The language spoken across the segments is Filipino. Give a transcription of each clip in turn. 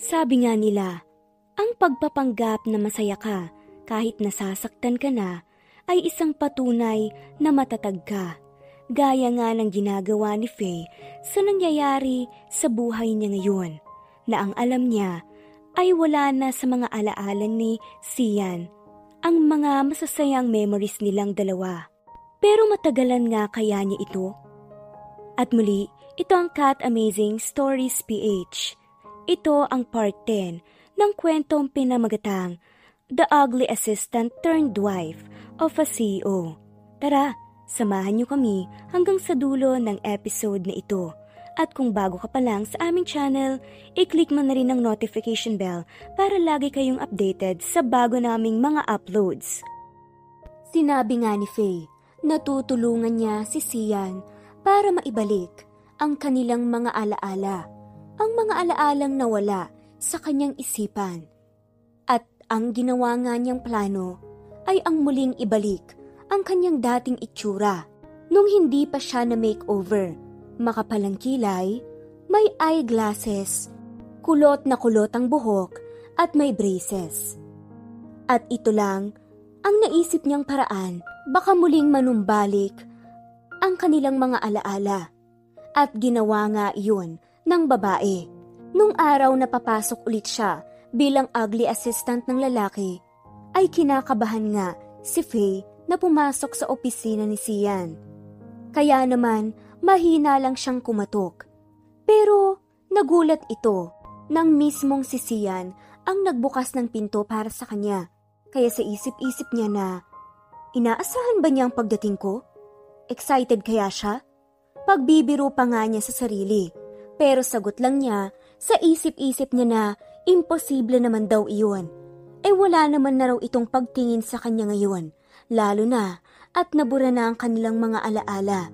Sabi nga nila, ang pagpapanggap na masaya ka kahit nasasaktan ka na ay isang patunay na matatag ka. Gaya nga ng ginagawa ni Faye sa nangyayari sa buhay niya ngayon na ang alam niya ay wala na sa mga alaala ni Sian ang mga masasayang memories nilang dalawa. Pero matagalan nga kaya niya ito? At muli, ito ang Cat Amazing Stories PH. Ito ang part 10 ng kwentong pinamagatang The Ugly Assistant Turned Wife of a CEO. Tara, samahan niyo kami hanggang sa dulo ng episode na ito. At kung bago ka pa lang sa aming channel, i-click mo na rin ang notification bell para lagi kayong updated sa bago naming mga uploads. Sinabi nga ni Faye, natutulungan niya si Sian para maibalik ang kanilang mga alaala, ang mga alaalang nawala sa kanyang isipan. At ang ginawa nga niyang plano ay ang muling ibalik ang kanyang dating itsura nung hindi pa siya na makeover. Makapalang kilay, may eyeglasses, kulot na kulot ang buhok at may braces. At ito lang ang naisip niyang paraan baka muling manumbalik ang kanilang mga alaala. At ginawa nga iyon ng babae. Nung araw na papasok ulit siya bilang ugly assistant ng lalaki, ay kinakabahan nga si Faye na pumasok sa opisina ni Sian. Kaya naman, mahina lang siyang kumatok. Pero nagulat ito nang mismong si Sian ang nagbukas ng pinto para sa kanya. Kaya sa isip-isip niya na, inaasahan ba niya ang pagdating ko? Excited kaya siya? Pagbibiro pa nga niya sa sarili. Pero sagot lang niya, sa isip-isip niya na imposible naman daw iyon. Eh wala naman na raw itong pagtingin sa kanya ngayon, lalo na at nabura na ang kanilang mga alaala.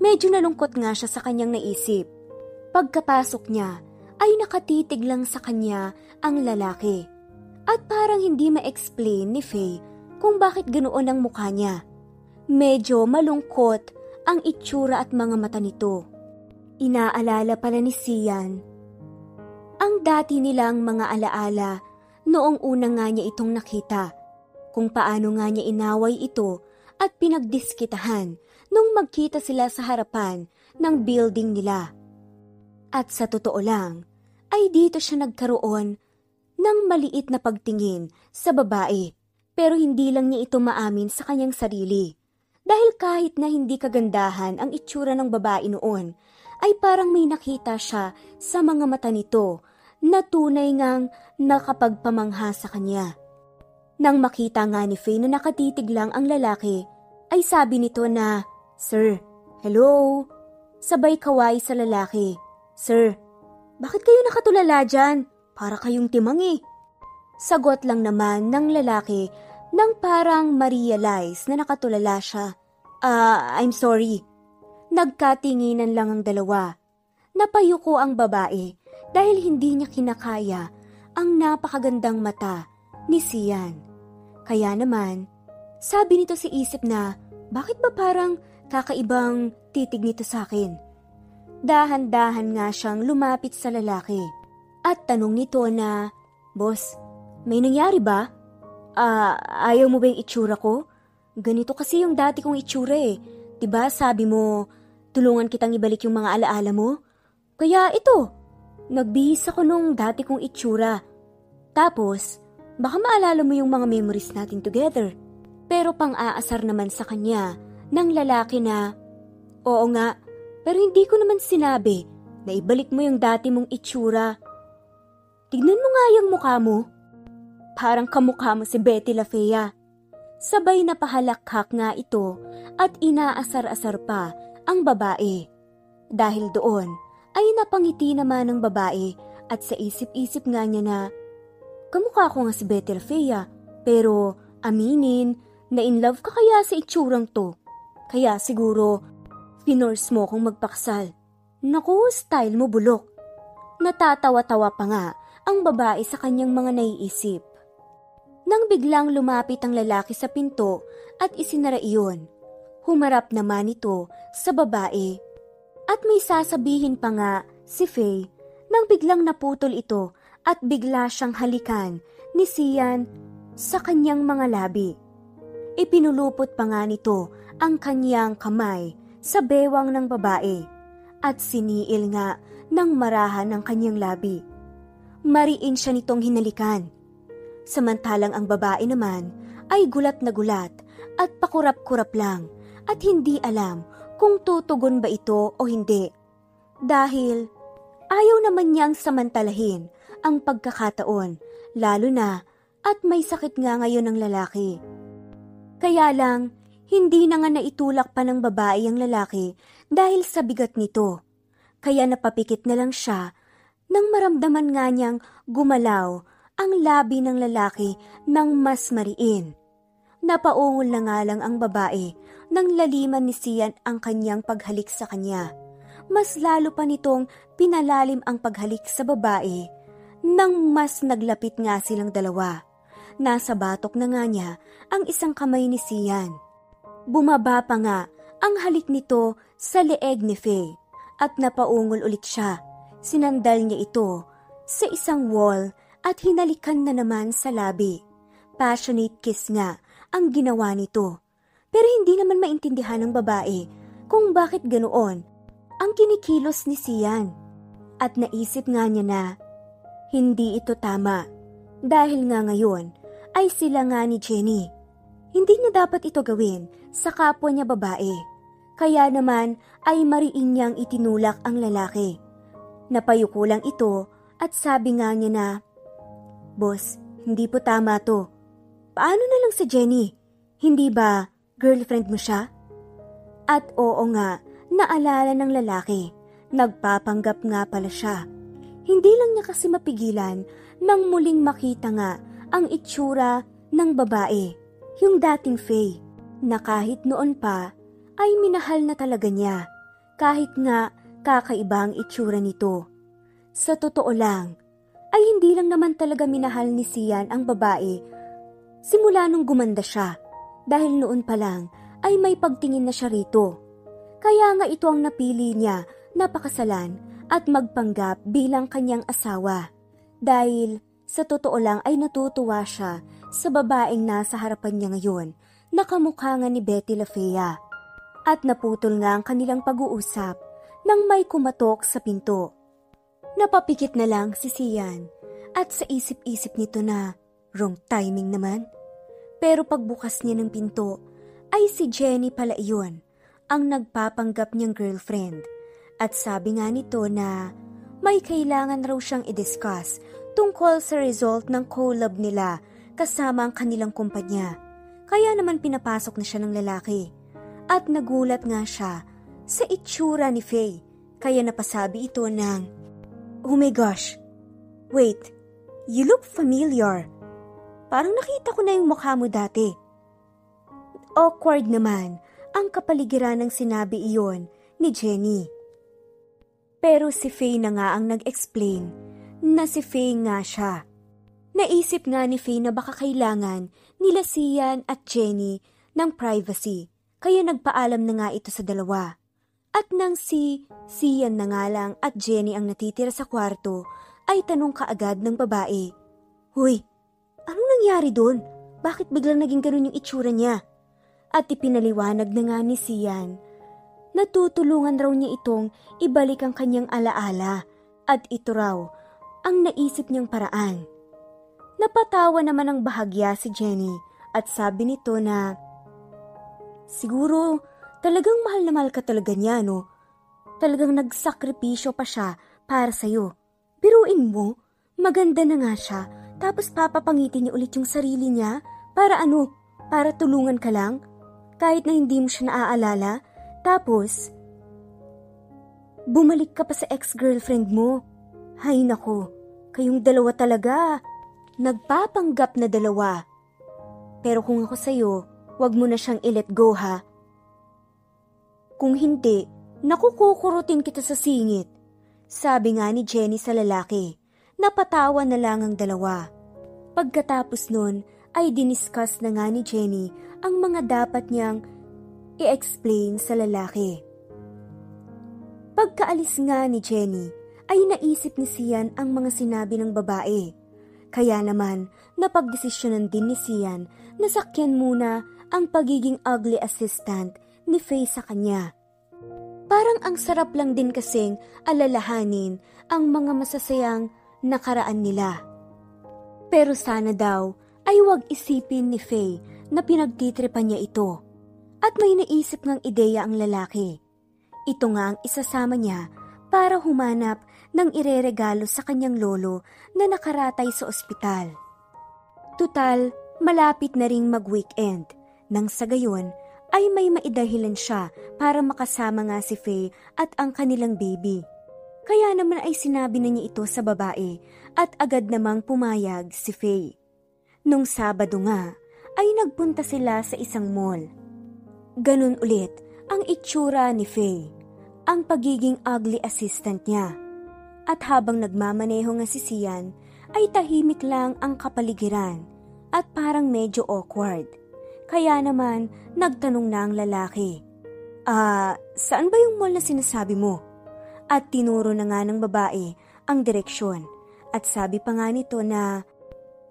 Medyo nalungkot nga siya sa kanyang naisip. Pagkapasok niya, ay nakatitig lang sa kanya ang lalaki. At parang hindi ma-explain ni Faye kung bakit ganoon ang mukha niya. Medyo malungkot ang itsura at mga mata nito. Inaalala pala ni Sian. Ang dati nilang mga alaala noong una nga niya itong nakita. Kung paano nga niya inaway ito at pinagdiskitahan nung magkita sila sa harapan ng building nila. At sa totoo lang, ay dito siya nagkaroon ng maliit na pagtingin sa babae pero hindi lang niya ito maamin sa kanyang sarili. Dahil kahit na hindi kagandahan ang itsura ng babae noon, ay parang may nakita siya sa mga mata nito na tunay ngang nakapagpamangha sa kanya. Nang makita nga ni Faye na nakatitig lang ang lalaki, ay sabi nito na, Sir, hello? Sabay kaway sa lalaki, Sir, bakit kayo nakatulala dyan? Para kayong timang eh. Sagot lang naman ng lalaki nang parang ma-realize na nakatulala siya. Ah, uh, I'm sorry. Nagkatinginan lang ang dalawa. Napayuko ang babae dahil hindi niya kinakaya ang napakagandang mata ni Sian. Kaya naman, sabi nito si isip na bakit ba parang kakaibang titig nito sa akin? Dahan-dahan nga siyang lumapit sa lalaki at tanong nito na, Boss, may nangyari ba? Ah, uh, ayaw mo ba yung itsura ko? Ganito kasi yung dati kong itsura eh. Diba sabi mo, tulungan kitang ibalik yung mga alaala mo? Kaya ito, nagbihis ako nung dati kong itsura. Tapos, baka maalala mo yung mga memories natin together. Pero pang-aasar naman sa kanya ng lalaki na, Oo nga, pero hindi ko naman sinabi na ibalik mo yung dati mong itsura. Tignan mo nga yung mukha mo. Parang kamukha mo si Betty La Fea. Sabay na pahalakhak nga ito at inaasar-asar pa ang babae. Dahil doon ay napangiti naman ng babae at sa isip-isip nga niya na, kamukha ko nga si Betty La Fea, pero aminin na in love ka kaya sa itsurang to. Kaya siguro, finors mo kong magpaksal. Naku, style mo bulok. Natatawa-tawa pa nga ang babae sa kanyang mga naiisip nang biglang lumapit ang lalaki sa pinto at isinara iyon. Humarap naman ito sa babae. At may sasabihin pa nga si Faye nang biglang naputol ito at bigla siyang halikan ni Sian sa kanyang mga labi. Ipinulupot pa nga nito ang kanyang kamay sa bewang ng babae at siniil nga ng marahan ng kanyang labi. Mariin siya nitong hinalikan. Samantalang ang babae naman ay gulat na gulat at pakurap-kurap lang at hindi alam kung tutugon ba ito o hindi. Dahil ayaw naman niyang samantalahin ang pagkakataon lalo na at may sakit nga ngayon ng lalaki. Kaya lang, hindi na nga naitulak pa ng babae ang lalaki dahil sa bigat nito. Kaya napapikit na lang siya nang maramdaman nga niyang gumalaw ang labi ng lalaki ng mas mariin. Napaungol na nga lang ang babae nang laliman ni Sian ang kanyang paghalik sa kanya. Mas lalo pa nitong pinalalim ang paghalik sa babae nang mas naglapit nga silang dalawa. Nasa batok na nga niya ang isang kamay ni Sian. Bumaba pa nga ang halik nito sa leeg ni Faye at napaungol ulit siya. Sinandal niya ito sa isang wall at hinalikan na naman sa labi. Passionate kiss nga ang ginawa nito. Pero hindi naman maintindihan ng babae kung bakit ganoon ang kinikilos ni Sian. At naisip nga niya na hindi ito tama dahil nga ngayon ay sila nga ni Jenny. Hindi niya dapat ito gawin sa kapwa niya babae. Kaya naman ay mariin niyang itinulak ang lalaki. Napayuko lang ito at sabi nga niya na, Boss, hindi po tama to. Paano na lang si Jenny? Hindi ba girlfriend mo siya? At oo nga, naalala ng lalaki. Nagpapanggap nga pala siya. Hindi lang niya kasi mapigilan nang muling makita nga ang itsura ng babae, yung dating Faye, na kahit noon pa ay minahal na talaga niya, kahit nga kakaiba ang itsura nito. Sa totoo lang, ay hindi lang naman talaga minahal ni Sian ang babae simula nung gumanda siya dahil noon pa lang ay may pagtingin na siya rito. Kaya nga ito ang napili niya na pakasalan at magpanggap bilang kanyang asawa. Dahil sa totoo lang ay natutuwa siya sa babaeng nasa harapan niya ngayon na kamukha nga ni Betty LaFea. At naputol nga ang kanilang pag-uusap nang may kumatok sa pinto. Napapikit na lang si Sian at sa isip-isip nito na wrong timing naman. Pero pagbukas niya ng pinto ay si Jenny pala iyon ang nagpapanggap niyang girlfriend. At sabi nga nito na may kailangan raw siyang i-discuss tungkol sa result ng collab nila kasama ang kanilang kumpanya. Kaya naman pinapasok na siya ng lalaki. At nagulat nga siya sa itsura ni Faye. Kaya napasabi ito ng Oh my gosh. Wait, you look familiar. Parang nakita ko na yung mukha mo dati. Awkward naman ang kapaligiran ng sinabi iyon ni Jenny. Pero si Faye na nga ang nag-explain na si Faye nga siya. Naisip nga ni Faye na baka kailangan nila Sian at Jenny ng privacy, kaya nagpaalam na nga ito sa dalawa. At nang si Sian na nga lang at Jenny ang natitira sa kwarto, ay tanong kaagad ng babae. Huy, anong nangyari doon? Bakit biglang naging ganun yung itsura niya? At ipinaliwanag na nga ni Sian. Natutulungan raw niya itong ibalik ang kanyang alaala at ito raw ang naisip niyang paraan. Napatawa naman ang bahagya si Jenny at sabi nito na, Siguro Talagang mahal na mahal ka talaga niya, no? Talagang nagsakripisyo pa siya para sa'yo. Biruin mo, maganda na nga siya, tapos papapangitin niya ulit yung sarili niya para ano, para tulungan ka lang? Kahit na hindi mo siya naaalala, tapos, bumalik ka pa sa ex-girlfriend mo. Hay nako, kayong dalawa talaga. Nagpapanggap na dalawa. Pero kung ako sa'yo, wag mo na siyang i-let go ha. Kung hindi, nakukukurutin kita sa singit. Sabi nga ni Jenny sa lalaki, napatawa na lang ang dalawa. Pagkatapos nun ay diniscuss na nga ni Jenny ang mga dapat niyang i-explain sa lalaki. Pagkaalis nga ni Jenny ay naisip ni Sian ang mga sinabi ng babae. Kaya naman, napagdesisyonan din ni Sian na sakyan muna ang pagiging ugly assistant ni Faye sa kanya. Parang ang sarap lang din kasing alalahanin ang mga masasayang nakaraan nila. Pero sana daw ay wag isipin ni Faye na pinagtitripan niya ito. At may naisip ngang ideya ang lalaki. Ito nga ang isasama niya para humanap ng ireregalo sa kanyang lolo na nakaratay sa ospital. Tutal, malapit na ring mag-weekend. Nang sa gayon, ay may maidahilan siya para makasama nga si Faye at ang kanilang baby. Kaya naman ay sinabi na niya ito sa babae at agad namang pumayag si Faye. Nung Sabado nga, ay nagpunta sila sa isang mall. Ganun ulit ang itsura ni Faye, ang pagiging ugly assistant niya. At habang nagmamaneho nga si Sian, ay tahimik lang ang kapaligiran at parang medyo awkward. Kaya naman, nagtanong na ang lalaki. Ah, saan ba yung mall na sinasabi mo? At tinuro na nga ng babae ang direksyon. At sabi pa nga nito na,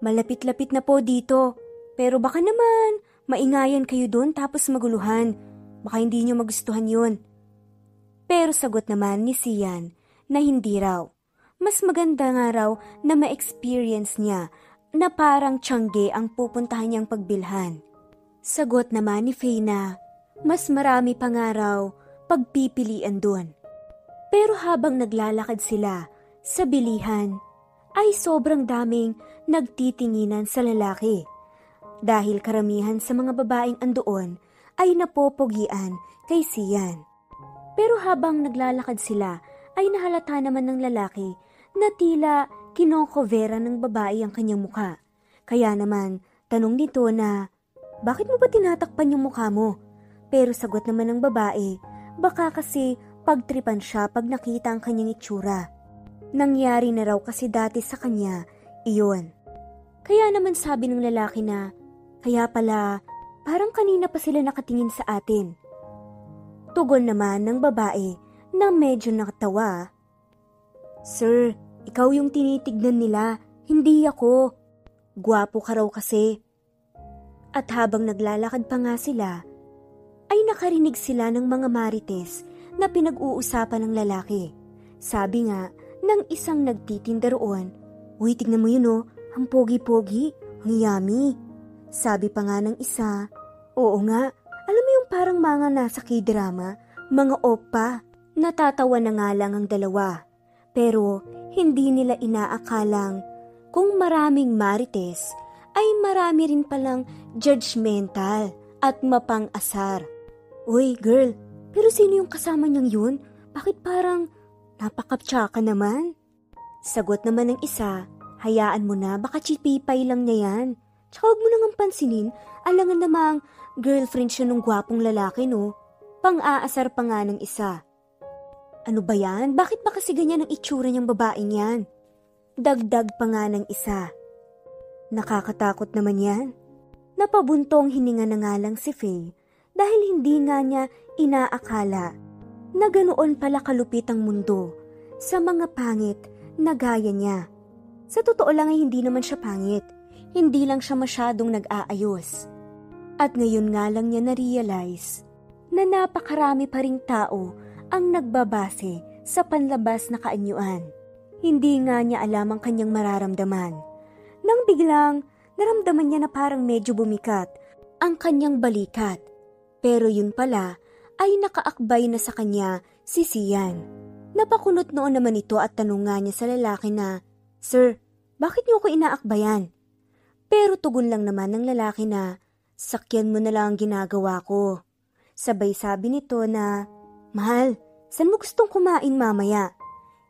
malapit-lapit na po dito. Pero baka naman, maingayan kayo doon tapos maguluhan. Baka hindi nyo magustuhan yun. Pero sagot naman ni Sian na hindi raw. Mas maganda nga raw na ma-experience niya na parang tiyangge ang pupuntahan niyang pagbilhan. Sagot naman ni Faye na mas marami pa nga raw pagpipilian doon. Pero habang naglalakad sila sa bilihan, ay sobrang daming nagtitinginan sa lalaki. Dahil karamihan sa mga babaeng andoon ay napopogian kay Sian. Pero habang naglalakad sila, ay nahalata naman ng lalaki na tila kinokovera ng babae ang kanyang mukha. Kaya naman, tanong nito na, bakit mo ba tinatakpan yung mukha mo? Pero sagot naman ng babae, baka kasi pagtripan siya pag nakita ang kanyang itsura. Nangyari na raw kasi dati sa kanya, iyon. Kaya naman sabi ng lalaki na, kaya pala, parang kanina pa sila nakatingin sa atin. Tugon naman ng babae na medyo nakatawa. Sir, ikaw yung tinitignan nila, hindi ako. Gwapo ka raw kasi. At habang naglalakad pa nga sila, ay nakarinig sila ng mga marites na pinag-uusapan ng lalaki. Sabi nga ng isang nagtitinda roon, Uy, tignan mo yun oh, ang pogi-pogi, ang yummy. Sabi pa nga ng isa, Oo nga, alam mo yung parang mga nasa k-drama, mga opa. Natatawa na nga lang ang dalawa. Pero hindi nila inaakalang kung maraming marites ay marami rin palang judgmental at mapang-asar. Uy, girl, pero sino yung kasama niyang yun? Bakit parang napakaptsaka naman? Sagot naman ng isa, hayaan mo na, baka chipipay lang niya yan. Tsaka huwag mo nang pansinin, alangan namang girlfriend siya nung gwapong lalaki, no? Pang-aasar pa nga ng isa. Ano ba yan? Bakit ba kasi ganyan ang itsura niyang babaeng yan? Dagdag pa nga ng isa. Nakakatakot naman yan. Napabuntong hininga na nga lang si Faye dahil hindi nga niya inaakala na ganoon pala kalupit ang mundo sa mga pangit na gaya niya. Sa totoo lang ay hindi naman siya pangit. Hindi lang siya masyadong nag-aayos. At ngayon nga lang niya na-realize na napakarami pa ring tao ang nagbabase sa panlabas na kaanyuan. Hindi nga niya alam ang kanyang mararamdaman. Nang biglang, naramdaman niya na parang medyo bumikat ang kanyang balikat. Pero yun pala ay nakaakbay na sa kanya si Sian. Napakunot noon naman ito at tanong nga niya sa lalaki na, Sir, bakit niyo ko inaakbayan? Pero tugon lang naman ng lalaki na, sakyan mo na lang ang ginagawa ko. Sabay sabi nito na, Mahal, saan mo gustong kumain mamaya?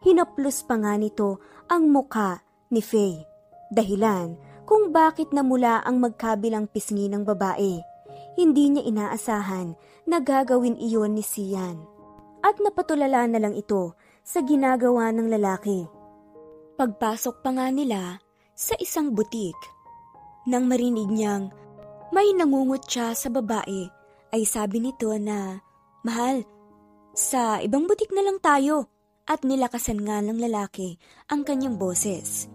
Hinaplos pa nga nito ang muka ni Faye. Dahilan kung bakit namula ang magkabilang pisngi ng babae. Hindi niya inaasahan na gagawin iyon ni Sian. At napatulala na lang ito sa ginagawa ng lalaki. Pagpasok pa nga nila sa isang butik, nang marinig niyang may nangungot siya sa babae, ay sabi nito na, Mahal, sa ibang butik na lang tayo. at nilakasan nga ng lalaki ang kanyang boses.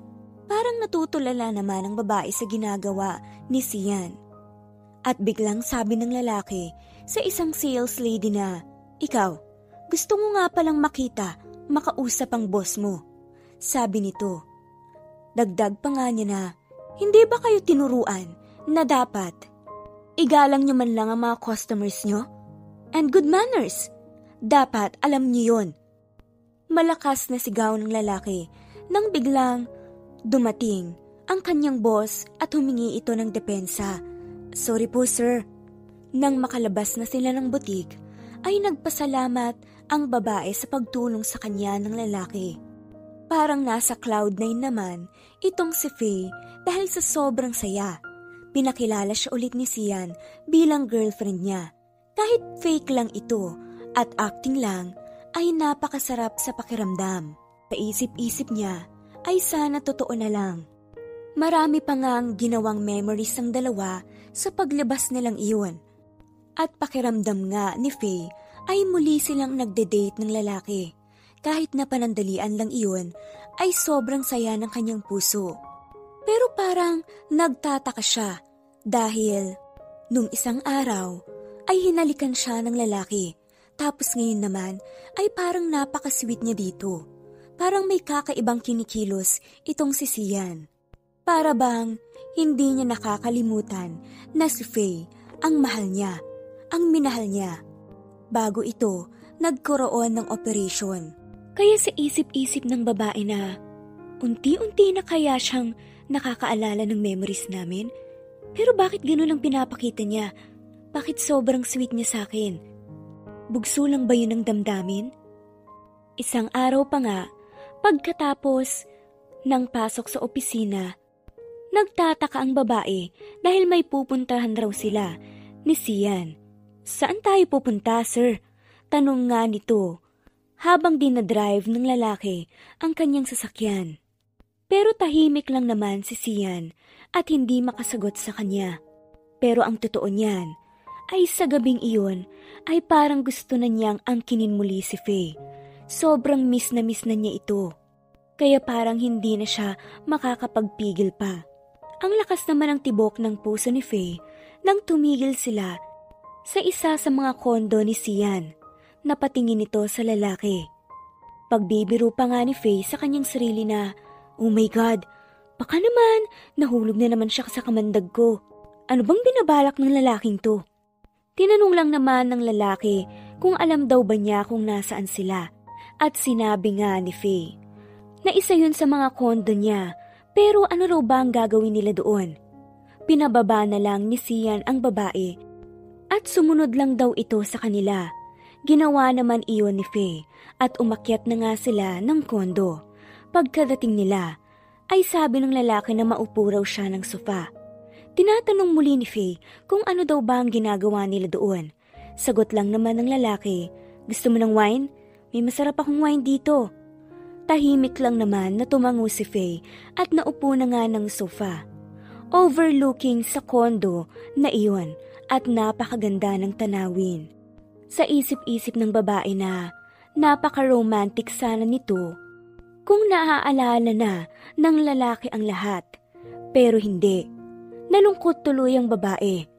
Parang natutulala naman ang babae sa ginagawa ni Sian. At biglang sabi ng lalaki sa isang sales lady na, Ikaw, gusto mo nga palang makita, makausap ang boss mo. Sabi nito. Dagdag pa nga niya na, hindi ba kayo tinuruan na dapat igalang nyo man lang ang mga customers nyo? And good manners. Dapat alam niyo yon. Malakas na sigaw ng lalaki nang biglang dumating ang kanyang boss at humingi ito ng depensa. Sorry po sir. Nang makalabas na sila ng butik, ay nagpasalamat ang babae sa pagtulong sa kanya ng lalaki. Parang nasa cloud nine naman itong si Faye dahil sa sobrang saya. Pinakilala siya ulit ni Sian bilang girlfriend niya. Kahit fake lang ito at acting lang, ay napakasarap sa pakiramdam. Sa isip-isip niya ay sana totoo na lang. Marami pa nga ang ginawang memories ng dalawa sa paglabas nilang iyon. At pakiramdam nga ni Faye ay muli silang nagde-date ng lalaki kahit na panandalian lang iyon, ay sobrang saya ng kanyang puso. Pero parang nagtataka siya dahil nung isang araw ay hinalikan siya ng lalaki. Tapos ngayon naman ay parang napakasweet niya dito. Parang may kakaibang kinikilos itong si Sian. Para bang hindi niya nakakalimutan na si Faye ang mahal niya, ang minahal niya. Bago ito, nagkaroon ng operasyon. Kaya sa isip-isip ng babae na unti-unti na kaya siyang nakakaalala ng memories namin. Pero bakit gano'n ang pinapakita niya? Bakit sobrang sweet niya sa akin? Bugso lang ba yun ng damdamin? Isang araw pa nga, pagkatapos ng pasok sa opisina, nagtataka ang babae dahil may pupuntahan raw sila ni Sian. Saan tayo pupunta, sir? Tanong nga nito habang dinadrive ng lalaki ang kanyang sasakyan. Pero tahimik lang naman si Sian at hindi makasagot sa kanya. Pero ang totoo niyan ay sa gabing iyon ay parang gusto na niyang angkinin muli si Faye. Sobrang miss na miss na niya ito. Kaya parang hindi na siya makakapagpigil pa. Ang lakas naman ng tibok ng puso ni Faye nang tumigil sila sa isa sa mga kondo ni Sian napatingin ito sa lalaki. Pagbibiro pa nga ni Faye sa kanyang sarili na, Oh my God, baka naman nahulog na naman siya sa kamandag ko. Ano bang binabalak ng lalaking to? Tinanong lang naman ng lalaki kung alam daw ba niya kung nasaan sila. At sinabi nga ni Faye na isa yun sa mga kondo niya pero ano raw ba ang gagawin nila doon? Pinababa na lang ni Sian ang babae at sumunod lang daw ito sa kanila. Ginawa naman iyon ni Faye at umakyat na nga sila ng kondo. Pagkadating nila, ay sabi ng lalaki na maupo raw siya ng sofa. Tinatanong muli ni Faye kung ano daw ba ang ginagawa nila doon. Sagot lang naman ng lalaki, gusto mo ng wine? May masarap akong wine dito. Tahimik lang naman na tumango si Faye at naupo na nga ng sofa. Overlooking sa kondo na iyon at napakaganda ng tanawin sa isip-isip ng babae na napaka-romantic sana nito kung naaalala na ng lalaki ang lahat. Pero hindi. Nalungkot tuloy ang babae.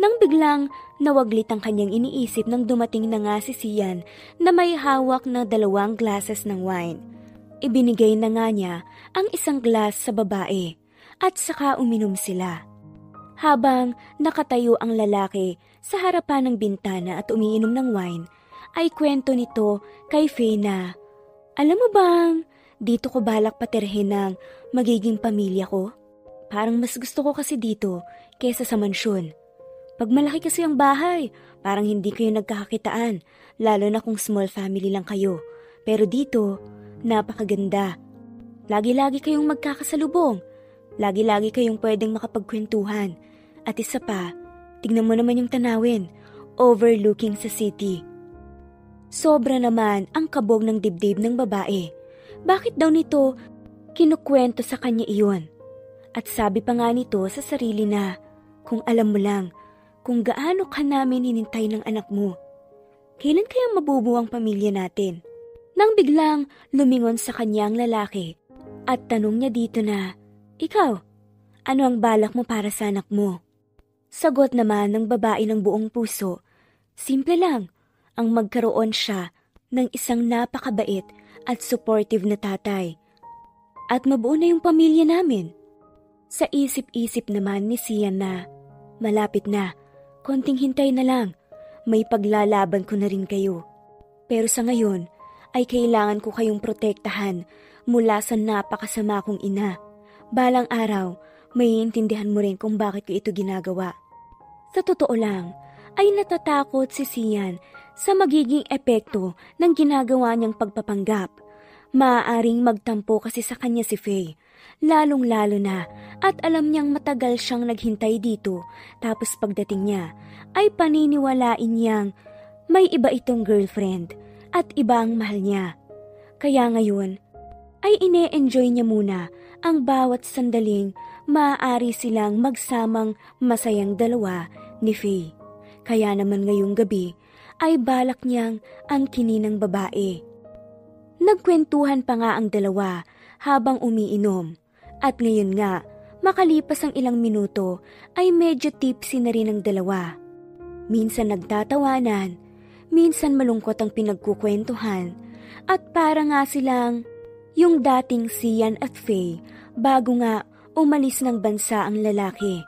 Nang biglang nawaglit ang kanyang iniisip nang dumating na nga si Sian na may hawak na dalawang glasses ng wine. Ibinigay na nga niya ang isang glass sa babae at saka uminom sila. Habang nakatayo ang lalaki sa harapan ng bintana at umiinom ng wine, ay kwento nito kay Faye na, Alam mo bang, dito ko balak patirhin ng magiging pamilya ko? Parang mas gusto ko kasi dito kesa sa mansyon. Pag malaki kasi ang bahay, parang hindi kayo nagkakakitaan, lalo na kung small family lang kayo. Pero dito, napakaganda. Lagi-lagi kayong magkakasalubong Lagi-lagi kayong pwedeng makapagkwentuhan. At isa pa, tignan mo naman yung tanawin, overlooking sa city. Sobra naman ang kabog ng dibdib ng babae. Bakit daw nito kinukwento sa kanya iyon? At sabi pa nga nito sa sarili na, kung alam mo lang, kung gaano ka namin hinintay ng anak mo, kailan kaya mabubuo ang pamilya natin? Nang biglang lumingon sa kanyang lalaki at tanong niya dito na, Ikaw, ano ang balak mo para sa anak mo? Sagot naman ng babae ng buong puso, Simple lang, ang magkaroon siya ng isang napakabait at supportive na tatay. At mabuo na yung pamilya namin. Sa isip-isip naman ni Sian na, malapit na, konting hintay na lang, may paglalaban ko na rin kayo. Pero sa ngayon, ay kailangan ko kayong protektahan mula sa napakasama kong ina. Balang araw, may intindihan mo rin kung bakit ko ito ginagawa. Sa totoo lang, ay natatakot si Sian sa magiging epekto ng ginagawa niyang pagpapanggap. Maaaring magtampo kasi sa kanya si Faye, lalong-lalo na at alam niyang matagal siyang naghintay dito tapos pagdating niya ay paniniwalain niyang may iba itong girlfriend at iba ang mahal niya. Kaya ngayon ay ine-enjoy niya muna ang bawat sandaling maaari silang magsamang masayang dalawa ni Faye. Kaya naman ngayong gabi ay balak niyang ang kininang babae. Nagkwentuhan pa nga ang dalawa habang umiinom. At ngayon nga, makalipas ang ilang minuto ay medyo tipsy na rin ang dalawa. Minsan nagtatawanan, minsan malungkot ang pinagkukwentuhan, at para nga silang yung dating Sian at Faye bago nga umalis ng bansa ang lalaki.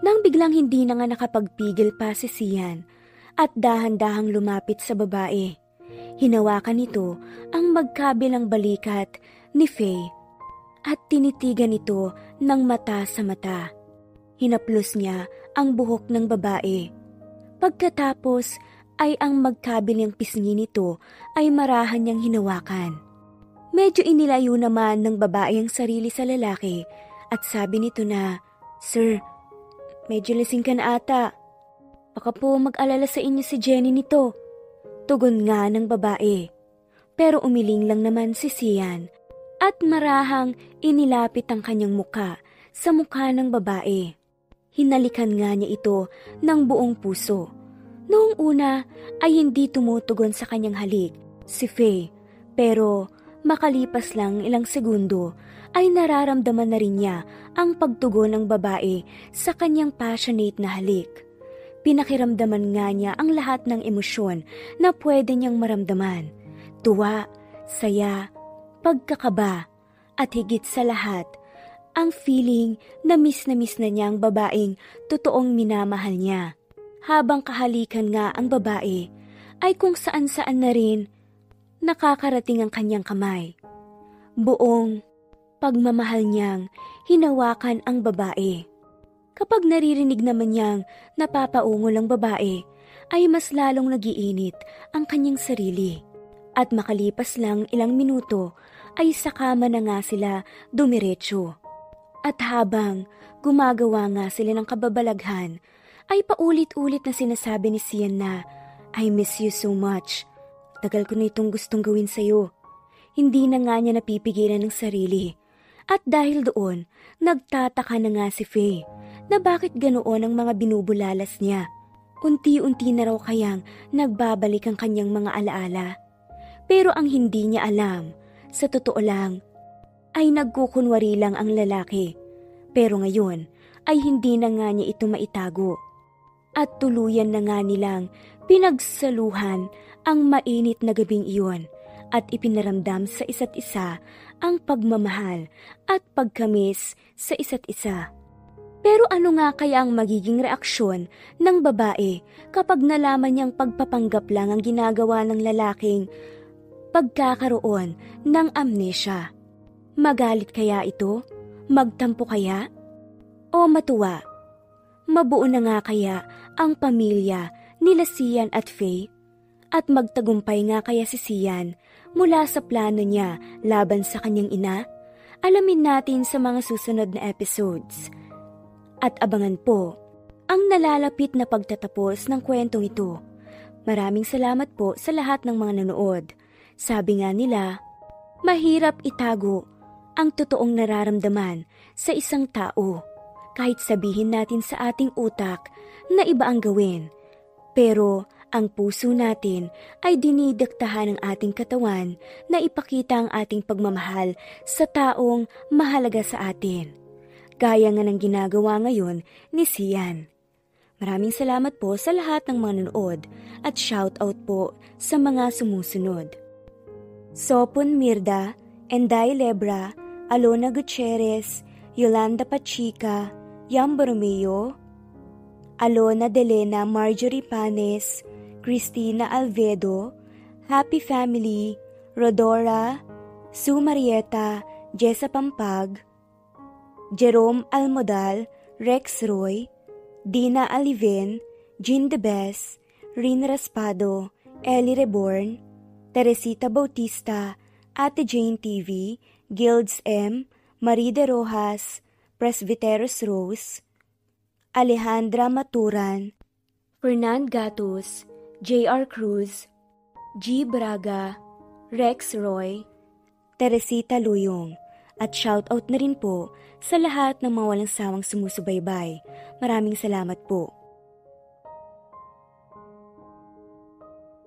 Nang biglang hindi na nga nakapagpigil pa si Sian at dahan-dahang lumapit sa babae. Hinawakan nito ang magkabilang balikat ni Faye at tinitigan ito ng mata sa mata. Hinaplos niya ang buhok ng babae. Pagkatapos ay ang magkabilang pisngi nito ay marahan niyang hinawakan. Medyo inilayo naman ng babae ang sarili sa lalaki at sabi nito na, Sir, medyo lasing ka na ata. Baka po mag-alala sa inyo si Jenny nito. Tugon nga ng babae. Pero umiling lang naman si Sian at marahang inilapit ang kanyang muka sa mukha ng babae. Hinalikan nga niya ito ng buong puso. Noong una ay hindi tumutugon sa kanyang halik si Faye pero makalipas lang ilang segundo ay nararamdaman na rin niya ang pagtugon ng babae sa kanyang passionate na halik. Pinakiramdaman nga niya ang lahat ng emosyon na pwede niyang maramdaman. Tuwa, saya, pagkakaba, at higit sa lahat, ang feeling na miss na miss na niya ang babaeng totoong minamahal niya. Habang kahalikan nga ang babae, ay kung saan saan na rin nakakarating ang kanyang kamay. Buong pagmamahal niyang hinawakan ang babae. Kapag naririnig naman niyang napapaungol ang babae, ay mas lalong nagiinit ang kanyang sarili. At makalipas lang ilang minuto ay sa kama na nga sila dumiretso. At habang gumagawa nga sila ng kababalaghan, ay paulit-ulit na sinasabi ni Sian na, I miss you so much. Tagal ko na itong gustong gawin sa'yo. Hindi na nga niya napipigilan ng sarili. At dahil doon, nagtataka na nga si Faye na bakit ganoon ang mga binubulalas niya. Unti-unti na raw kayang nagbabalik ang kanyang mga alaala. Pero ang hindi niya alam, sa totoo lang, ay nagkukunwari lang ang lalaki. Pero ngayon ay hindi na nga niya ito maitago. At tuluyan na nga nilang pinagsaluhan ang mainit na gabing iyon at ipinaramdam sa isa't isa ang pagmamahal at pagkamis sa isa't isa. Pero ano nga kaya ang magiging reaksyon ng babae kapag nalaman niyang pagpapanggap lang ang ginagawa ng lalaking pagkakaroon ng amnesia? Magalit kaya ito? Magtampo kaya? O matuwa? Mabuo na nga kaya ang pamilya nila Sian at Faye? At magtagumpay nga kaya si Sian mula sa plano niya laban sa kanyang ina? Alamin natin sa mga susunod na episodes at abangan po ang nalalapit na pagtatapos ng kwentong ito. Maraming salamat po sa lahat ng mga nanood. Sabi nga nila, mahirap itago ang totoong nararamdaman sa isang tao kahit sabihin natin sa ating utak na iba ang gawin. Pero Ang puso natin ay dinidiktahan ng ating katawan na ipakita ang ating pagmamahal sa taong mahalaga sa atin. Gaya nga ng ginagawa ngayon ni Sian. Maraming salamat po sa lahat ng mga nanood at shoutout po sa mga sumusunod. Sopon Mirda, Enday Lebra, Alona Gutierrez, Yolanda Pachica, Yam Borromeo, Alona Delena Marjorie Panes, Christina Alvedo, Happy Family, Rodora, Sue Marieta, Jessa Pampag, Jerome Almodal, Rex Roy, Dina Aliven, Jean Debes, Rin Raspado, Ellie Reborn, Teresita Bautista, Ate Jane TV, Guilds M, Marie de Rojas, Presbyteros Rose, Alejandra Maturan, Fernand Gatus, J.R. Cruz, G. Braga, Rex Roy, Teresita Luyong, at shoutout na rin po sa lahat ng mga walang sawang sumusubaybay. Maraming salamat po.